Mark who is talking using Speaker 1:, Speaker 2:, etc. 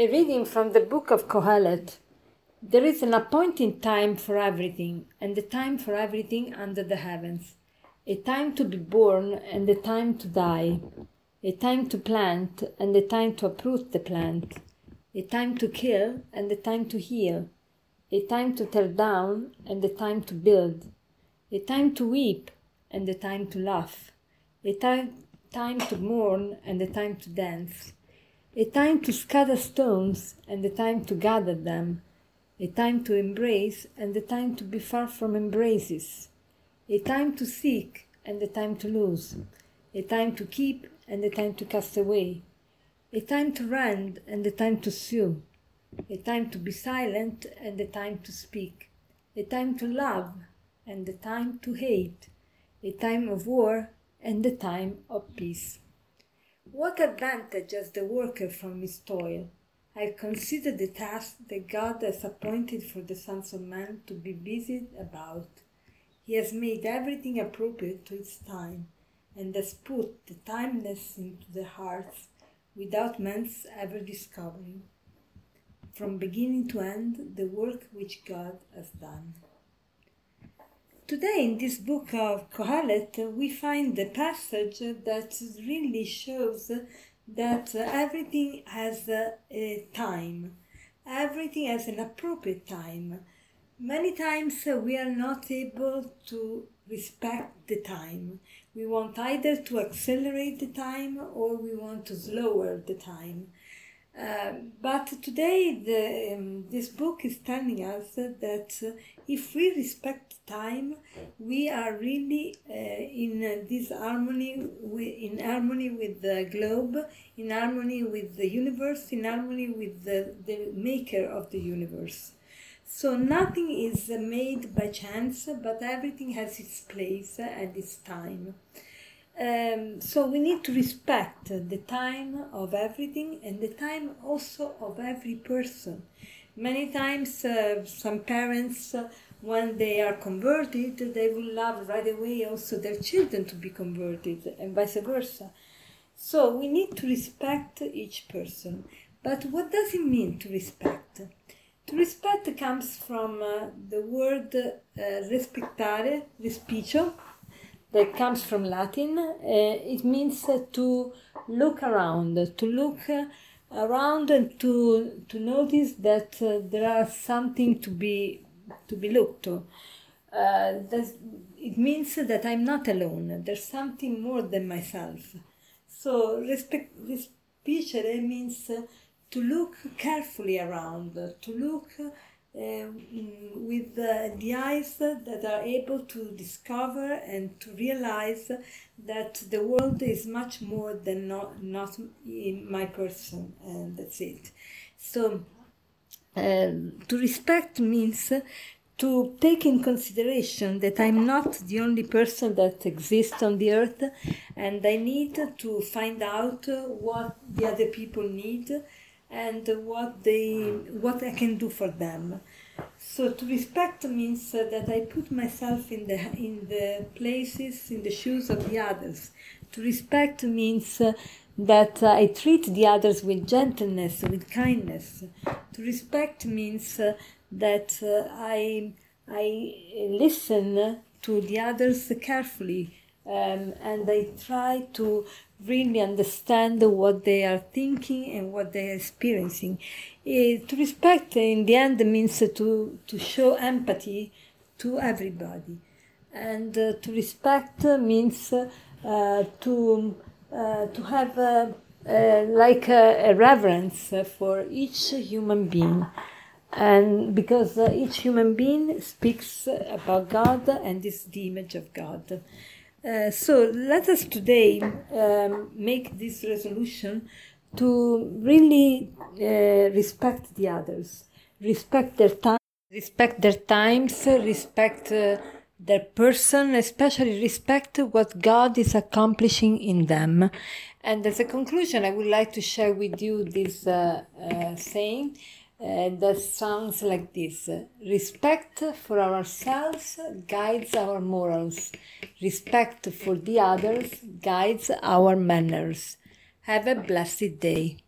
Speaker 1: A reading from the book of Kohelet. There is an appointed time for everything, and a time for everything under the heavens. A time to be born and a time to die. A time to plant and a time to uproot the plant. A time to kill and a time to heal. A time to tear down and a time to build. A time to weep and a time to laugh. A time, time to mourn and a time to dance a time to scatter stones and a time to gather them, a time to embrace and a time to be far from embraces, a time to seek and a time to lose, a time to keep and a time to cast away, a time to rend and a time to sue, a time to be silent and a time to speak, a time to love and a time to hate, a time of war and a time of peace. What advantage has the worker from his toil? I consider the task that God has appointed for the sons of man to be busied about. He has made everything appropriate to its time, and has put the timeless into the hearts without man's ever discovering, from beginning to end, the work which God has done. Today, in this book of Kohelet, uh, we find the passage that really shows that uh, everything has a, time, everything has an appropriate time. Many times uh, we are not able to respect the time. We want either to accelerate the time or we want to slower the time. Uh, but today, the, um, this book is telling us that uh, if we respect time, we are really uh, in uh, this harmony, in harmony with the globe, in harmony with the universe, in harmony with the, the maker of the universe. So nothing is made by chance, but everything has its place and its time. Um, so we need to respect the time of everything and the time also of every person. Many times, uh, some parents, uh, when they are converted, they will love right away also their children to be converted, and vice versa. So we need to respect each person. But what does it mean to respect? To respect comes from uh, the word uh, respectare, respicio, that comes from Latin. Uh, it means to look around, to look around and to to notice that uh, there are something to be to be looked to. Uh, it means that I'm not alone. There's something more than myself. So respect this picture means uh, to look carefully around, to look with the, eyes that are able to discover and to realize that the world is much more than not, not in my person, and that's it. So, uh, to respect means to take in consideration that I'm not the only person that exists on the earth, and I need to find out what the other people need and what they what I can do for them. So to respect means that I put myself in the in the places in the shoes of the others. To respect means that I treat the others with gentleness, with kindness. To respect means that I I listen to the others carefully um, and I try to really understand what they are thinking and what they are experiencing. Uh, to respect, in the end, means to, to show empathy to everybody. And uh, to respect means uh, to, uh, to have like a, a, reverence for each human being. And because uh, each human being speaks about God and is the image of God. Uh, so let us today um, make this resolution to really uh, respect the others, respect their time, respect their times, respect uh, their person, especially respect what God is accomplishing in them. And as a conclusion, I would like to share with you this uh, uh, saying uh, that sounds like this Respect for ourselves guides our morals, respect for the others guides our manners. Have a blessed day.